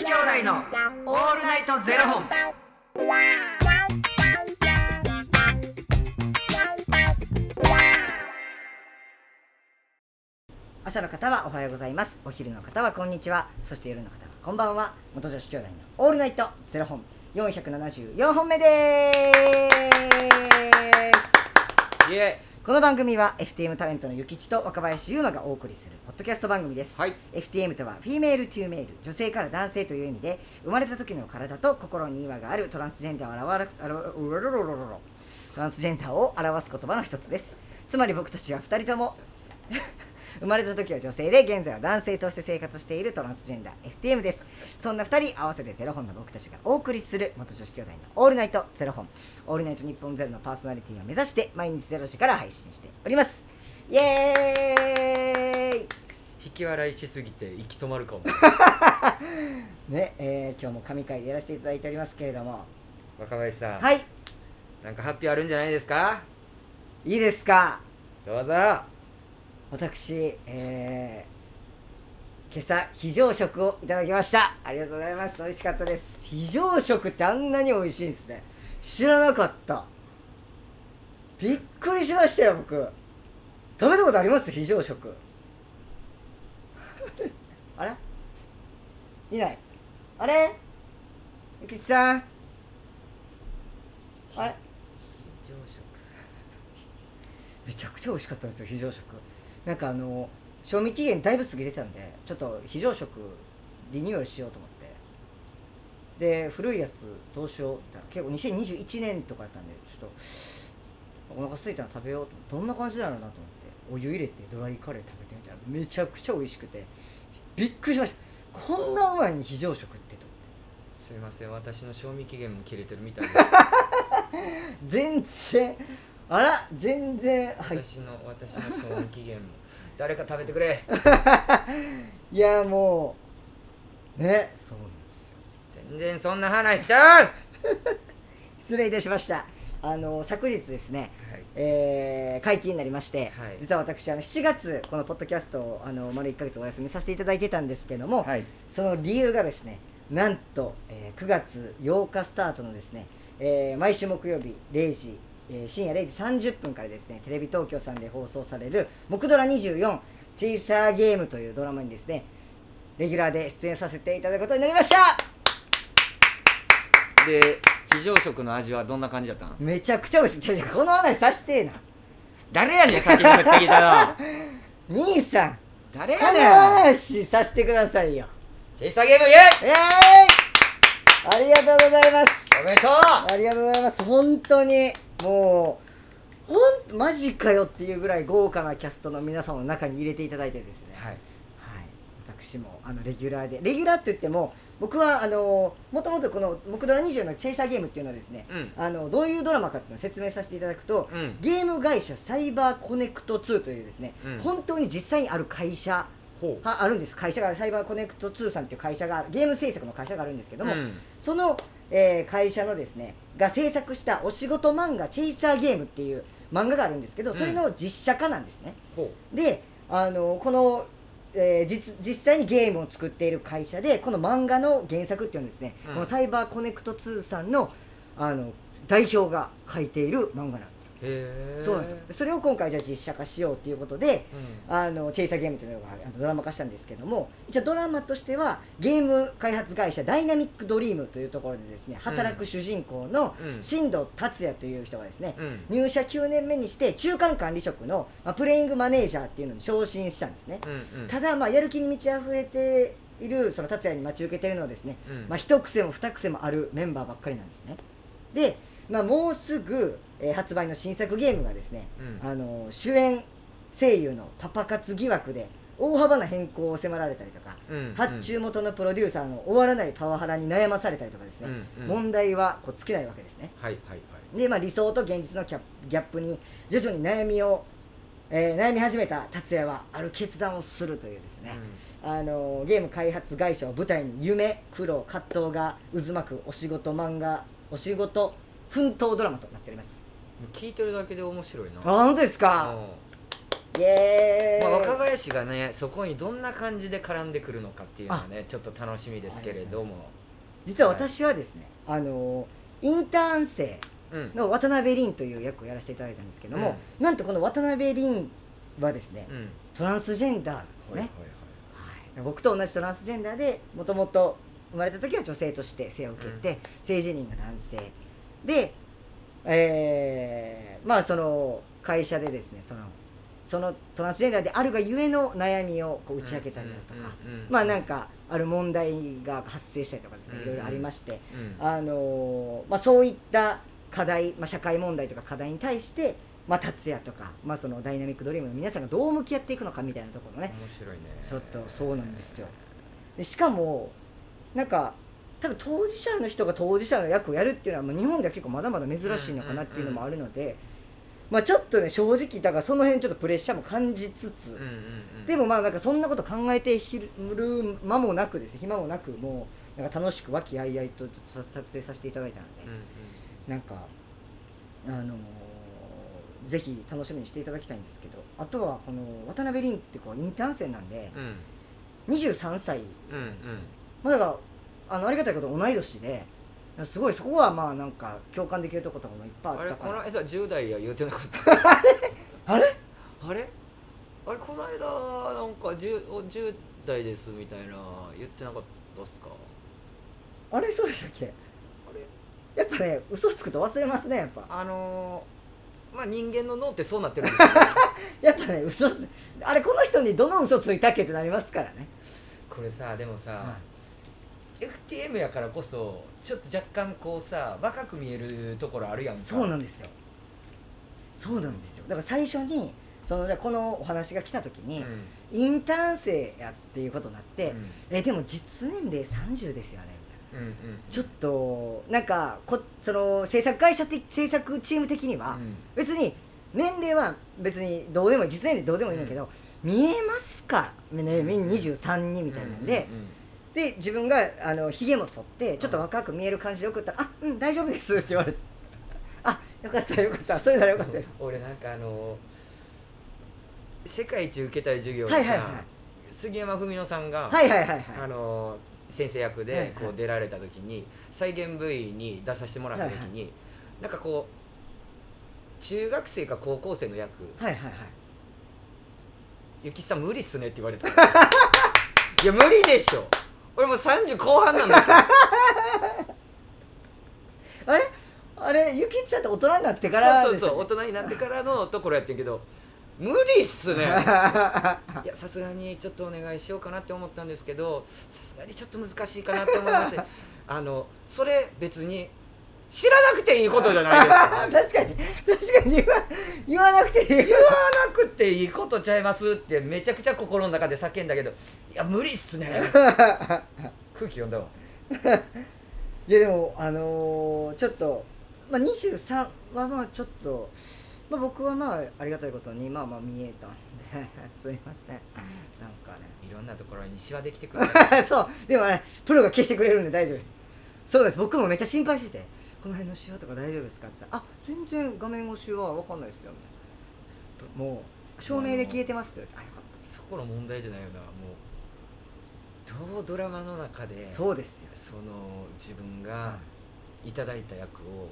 子兄弟のオールナイトゼロ本。朝の方はおはようございます。お昼の方はこんにちは。そして夜の方はこんばんは。元女子兄弟のオールナイトゼロ本。474本目です。イエこの番組は FTM タレントのゆきちと若林優馬がお送りするポッドキャスト番組です、はい。FTM とは female to male。女性から男性という意味で生まれた時の体と心に違和があるトランスジェンダーを表すあらうろろろろトランスジェンダーを表す言葉の一つです。つまり僕たちは2人とも生まれた時は女性で現在は男性として生活しているトランスジェンダー FTM です。そんな2人合わせてゼロ本の僕たちがお送りする元女子兄弟のオールナイトゼロ本。オールナイト日本ゼロのパーソナリティを目指して毎日ゼロ時から配信しております。イエーイ！引き笑いしすぎて息止まるかも。ねえー今日も神回でやらせていただいておりますけれども。若林さん、はい。なんか発表あるんじゃないですか？いいですか？どうぞ私、えー今朝非常食をいただきました。ありがとうございます。美味しかったです。非常食ってあんなに美味しいんですね。知らなかった。びっくりしましたよ僕。食べたことあります？非常食。あれ？いない。あれ？ゆきちさん？あれ？非常食。めちゃくちゃ美味しかったんですよ非常食なんかあの賞味期限だいぶ過ぎてたんでちょっと非常食リニューアルしようと思って。で古いやつどうしようって結構2021年とかやったんでちょっとお腹空いたの食べようと。どんな感じだろうなと思ってお湯入れてドライカレー食べてみたらめちゃくちゃ美味しくてびっくりしました。こんなうまいに非常食ってとすいません私の賞味期限も切れてるみたいです。全然あら全然はい。私の私の賞味期限も誰か食べてくれ。いやもうね。そうなんですよ。全然そんな話しちゃう。失礼いたしました。あの昨日ですね、はい。えー解禁になりまして、はい。実は私あの7月このポッドキャストをあの丸1ヶ月お休みさせていただいてたんですけども、はい。その理由がですねなんと、えー9月8日スタートのですね、えー毎週木曜日0時、えー深夜0時30分からですねテレビ東京さんで放送される「木ドラ24チェイサーゲーム」というドラマにですねレギュラーで出演させていただくことになりました。で非常食の味はどんな感じだったの？めちゃくちゃ美味しい。この話さしてえな。誰やねん先に振ってきたの。兄さん。誰このやねん。話させてくださいよ。チェイサーゲームイエイ！えーいありがとうございます。おめでとう！ありがとうございます。本当にもうほんマジかよっていうぐらい豪華なキャストの皆様の中に入れていただいてですね。はい。はい、私もあのレギュラーで。レギュラーって言っても僕はあのもともとこの「木ドラ20」の「チェイサーゲーム」っていうのはですね、うん。あのどういうドラマかっていうのを説明させていただくと、うん。ゲーム会社サイバーコネクト2というですね、うん。本当に実際にある会社ほう。はあるんです。会社があるサイバーコネクト2さんっていう会社があるゲーム制作の会社があるんですけども、うん。その、えー会社のですねが制作したお仕事漫画「チェイサーゲーム」っていう漫画があるんですけどそれの実写化なんですね、ほであのこの、えー実実際にゲームを作っている会社でこの漫画の原作っていうのはですね、うん。このサイバーコネクト2さんのあの代表が書いている漫画なんですそうなんですよ。それを今回じゃあ実写化しようということでうん。あのチェイサーゲームというのがドラマ化したんですけども一応ドラマとしてはゲーム開発会社ダイナミックドリームというところでですね働く主人公のうん。新藤達也という人がですね、うん。入社9年目にして中間管理職の、まあ、プレイングマネージャーっていうのに昇進したんですね、うんうん。ただまあやる気に満ち溢れているその達也に待ち受けてるのはですね、うん。まあ、一癖も二癖もあるメンバーばっかりなんですね。で、まあ、もうすぐ、えー発売の新作ゲームがですね、うん。あの主演声優のパパ活疑惑で大幅な変更を迫られたりとか、うん発注元のプロデューサーの終わらないパワハラに悩まされたりとかですね、うんうん。問題はこう尽きないわけですね。はいはいはい。で、まあ、理想と現実のギャップに徐々に悩みを、えー悩み始めた達也はある決断をするというですね、あのゲーム開発会社を舞台に夢苦労葛藤が渦巻くお仕事漫画お仕事奮闘ドラマとなっております。聞いてるだけで面白いな。あ本当ですか？うイエーイ。まあ、若林がねそこにどんな感じで絡んでくるのかっていうのはねちょっと楽しみですけれども。実は私はですね、あのインターン生うんの渡辺凛という役をやらせていただいたんですけども、なんとこの渡辺凛はですね、うん。トランスジェンダーなんですね、はいはいはい。僕と同じトランスジェンダーでもともと生まれた時は女性として生を受けて、性自認が男性で、えーまあその会社でですねそのそのトランスジェンダーであるがゆえの悩みをこう打ち明けたりだとか、まあなんかある問題が発生したりとかですねうんいろいろありまして、うんあのーまあ、そういった課題、まあ、社会問題とか課題に対して、まあ、達也とか、まあ、そのダイナミックドリームの皆さんがどう向き合っていくのかみたいなところね面白いね。ちょっとそうなんですよ。でしかもなんか多分当事者の人が当事者の役をやるっていうのはもう日本では結構まだまだ珍しいのかなっていうのもあるので、まあ、ちょっとね正直だからその辺ちょっとプレッシャーも感じつつ、でもまあなんかそんなこと考えてひる間もなくですね暇もなくもうなんか楽しく和気あいあいとちょっと撮影させていただいたので、うなんかあのーぜひ楽しみにしていただきたいんですけどあとはこの渡辺凛ってこうインターン生なんでうん。23歳うんうん。まあだからあのありがたいこと同い年ですごいそこはまあなんか共感できるところとかもいっぱいああれったから。この間10代や言うてなかった？あれ？あれ？あれこの間なんか 10, お10代ですみたいな言ってなかったっすか？あれそうでしたっけ？やっぱね嘘つくと忘れますねやっぱ。あのー、まあ人間の脳ってそうなってるんですよ、ね、やっぱね嘘つあれこの人にどの嘘ついたっけってなりますからね。これさでもさ、は FTM やからこそちょっと若干こうさ若く見えるところあるやんか。そうなんですよ。そうなんですよ。だから最初にそのじゃあこのお話が来た時に、うん。インターン生やっていうことになって、うん。えでも実年齢30ですよねみたいなうんうん。ちょっとなんかこその制作会社的制作チーム的には、うん。別に年齢は別にどうでもいい実年齢どうでもいいんだけど、見えますか？ね23にみたいなんで、で自分があのひげも剃ってちょっと若く見える感じで送ったら「あうん大丈夫です」って言われて「あよかったよかったそれならよかったです」俺なんかあの世界一受けたい授業でさ、はいはいはい。杉山文乃さんが、はいはいはいはい。あの先生役はいはい。でこう出られた時に再現 V に出させてもらった時に、なんかこう中学生か高校生の役。はいはいはい「ゆきさん無理っすね」って言われた いや無理でしょ俺もう30後半なんですよ。あれ？あれ？ゆきちさんって大人になってからそうそうそう大人になってからのところやってんけど無理っすね。いやさすがにちょっとお願いしようかなって思ったんですけどさすがにちょっと難しいかなって思いましてあのそれ別に知らなくていいことじゃないですか。確かに。確かに。言わ言わなくていい。言わなくていいことちゃいますってめちゃくちゃ心の中で叫んだけどいや無理っすね。空気読んだわ。いやでもあのーちょっと、まあ、23はまあちょっと、まあ、僕はまあありがたいことにまあまあ見えたんで すいません。なんかいろんなところにシワできてくる。ねそう。でもねプロが消してくれるんで大丈夫です。そうです。僕もめっちゃ心配しててこの辺のシワとか大丈夫ですかって言ったらあ全然画面越しは分かんないですよみたいな。もう照明で消えてますって言われてあよかっそこの問題じゃないよな。もうどうドラマの中でたそうですよ。その自分がい。ただいた役を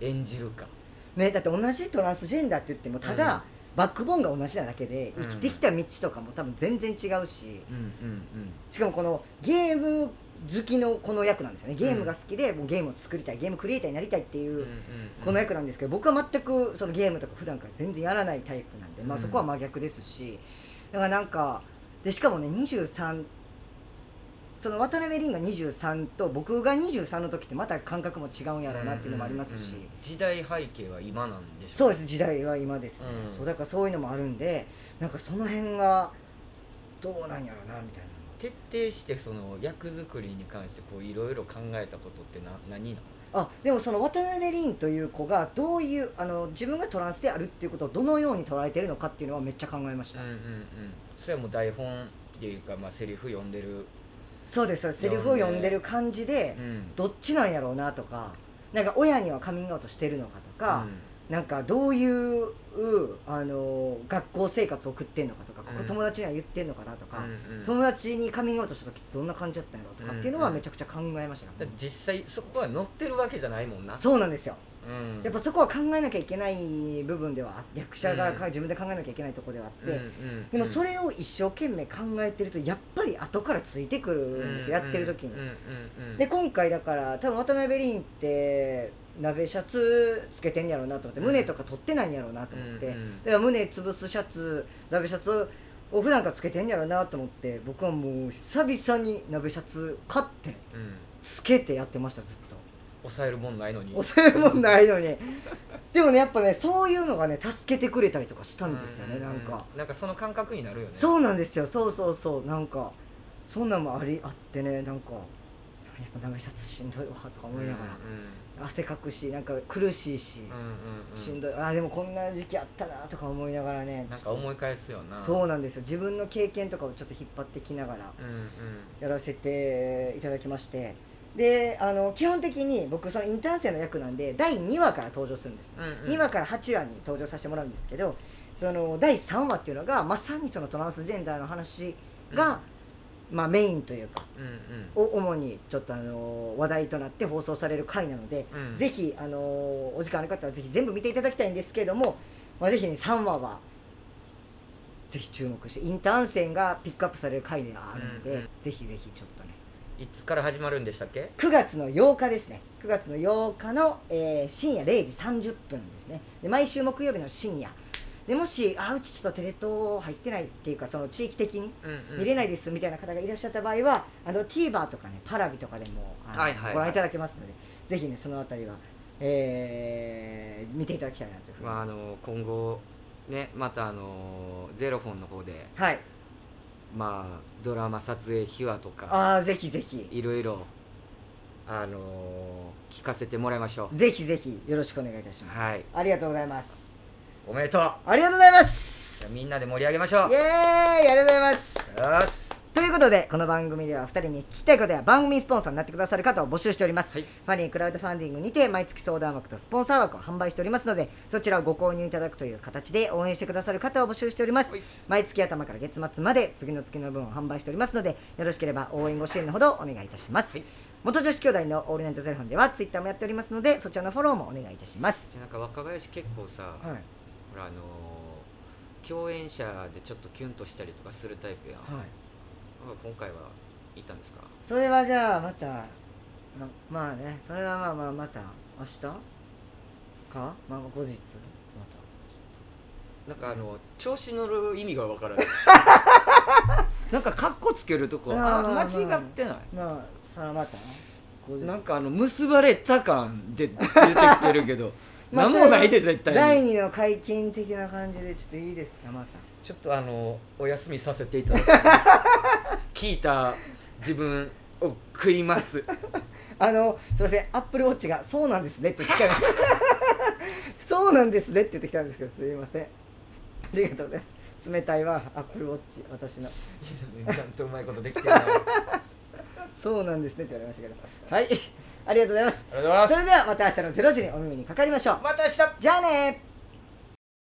演じるか。ね、だって同じトランスジェンダーって言ってもただ、うん。バックボーンが同じなだけでうん。生きてきた道とかも多分全然違うし。うんうん。しかもこのゲーム好きのこの役なんですよねゲームが好きでもうゲームを作りたいゲームクリエイターになりたいっていう、この役なんですけど僕は全くそのゲームとか普段から全然やらないタイプなんで、まあ、そこは真逆ですしだからなんかでしかもね23その渡辺凛が23と僕が23の時ってまた感覚も違うんやろうなっていうのもありますし、時代背景は今なんでしょそうです時代は今ですね、そうだからそういうのもあるんでなんかその辺がどうなんやろうなみたいな徹底してその役作りに関してこういろいろ考えたことってな何なの？あでもその渡辺凛という子がどういうあの自分がトランスであるっていうことをどのように捉えてるのかっていうのはめっちゃ考えました、うんうんうん。それはもう台本っていうかまあセリフ読んでる。そうですそうです。セリフを読んでる感じで、うん。どっちなんやろうなとかなんか親にはカミングアウトしてるのかとか、なんかどういうあの学校生活を送ってんのかとかここうん友達には言ってんのかなとか、うんうん。友達にカミングアウトした時ってどんな感じだったんやろとかっていうのはうんうん。めちゃくちゃ考えましたね、だって実際そこは乗ってるわけじゃないもんな。そうなんですようん。やっぱそこは考えなきゃいけない部分では役者がうん。自分で考えなきゃいけないところではあって、うんうん。でもそれを一生懸命考えてるとやっぱり後からついてくるんですよ、やってる時に、で今回だから多分渡辺凛って鍋シャツつけてんやろうなと思ってうん。胸とか取ってないんやろうなと思って、だから胸潰すシャツ鍋シャツを普段からつけてんやろうなと思って僕はもう久々に鍋シャツ買ってうん。つけてやってましたずっと抑えるもんないのに。抑えるもんないのに。でもねやっぱねそういうのがね助けてくれたりとかしたんですよね、うなんか。なんかその感覚になるよね。そうなんですよ。そうそうそう。なんかそんなんもありあってねなんかやっぱ鍋シャツしんどいわとか思いながら、汗かくしなんか苦しいし、うんうんうん。うんしんどい。あーでもこんな時期あったなとか思いながらね。なんか思い返すよな。そうなんですよ。自分の経験とかをちょっと引っ張ってきながらやらせていただきましてであの基本的に僕そのインターン生の役なんで第2話から登場するんです、うんうん。2話から8話に登場させてもらうんですけどその第3話っていうのがまさにそのトランスジェンダーの話が、まあ、メインというかうんうん。を主にちょっとあの話題となって放送される回なので、うん。ぜひあのお時間ある方はぜひ全部見ていただきたいんですけれども、まあ、ぜひね3話はぜひ注目してインターン生がピックアップされる回ではあるので、うんうん。ぜひぜひちょっとねいつから始まるんでしたっけ？9月の8日ですね。9月の8日の、えー深夜0時30分ですね。で毎週木曜日の深夜。でもしあうちちょっとテレ東入ってないっていうかその地域的に見れないいですみたいな方がいらっしゃった場合はあの TVer とかねパラビとかでもあの、はいはいはい。ご覧いただけますのでぜひねそのあたりは、えー見ていただきたいなというふうに、まああの今後ねまたあのゼロフォンの方ではいまあドラマ撮影秘話とかああぜひぜひ。いろいろあの聞かせてもらいましょぜひぜひよろしくお願いいたします、うはい。ありがとうございます。おめでとう。ありがとうございまじゃあすみんなで盛り上げましょう。イエーイありがとうございます。よし。ということでこの番組では2人に聞きたいことや番組スポンサーになってくださる方を募集しております、はい。ファニークラウドファンディングにて毎月相談枠とスポンサー枠を販売しておりますのでそちらをご購入いただくという形で応援してくださる方を募集しております。はい。毎月頭から月末まで次の月の分を販売しておりますのでよろしければ応援ご支援のほどお願いいたします、はい。元女子兄弟のオールナイトゼロフォンではツイッターもやっておりますのでそちらのフォローもお願いいたします。なんか若林結構さ、はい。ほらあの共演者でちょっとキュンとしたりとかするタイプやん、はい今回はいたんですか？それはじゃあまたままあねそれはまあまあまた明日か？まあまあ後日まなんかあの調子乗る意味がわからない。なんかカッコつけるとこあ間違ってない。たまあそれはまたなんかあの結ばれた感で出てきてるけど まあなんもないで絶対第に二の解禁的な感じでちょっといいですかまた。ちょっとあのお休みさせていただき 聞いた自分を食います。あのすいませんアップルウォッチが「そうなんですね」って言ってきたんですそうなんですねって言ってきたんですけどすいません。ありがとうございます。冷たいわアップルウォッチ私の。ちゃんとうまいことできてる そうなんですねって言われましたけど。はいありがとうございます。ございます。それではまた明日の0時にお耳にかかりましょう。また明日。じゃあね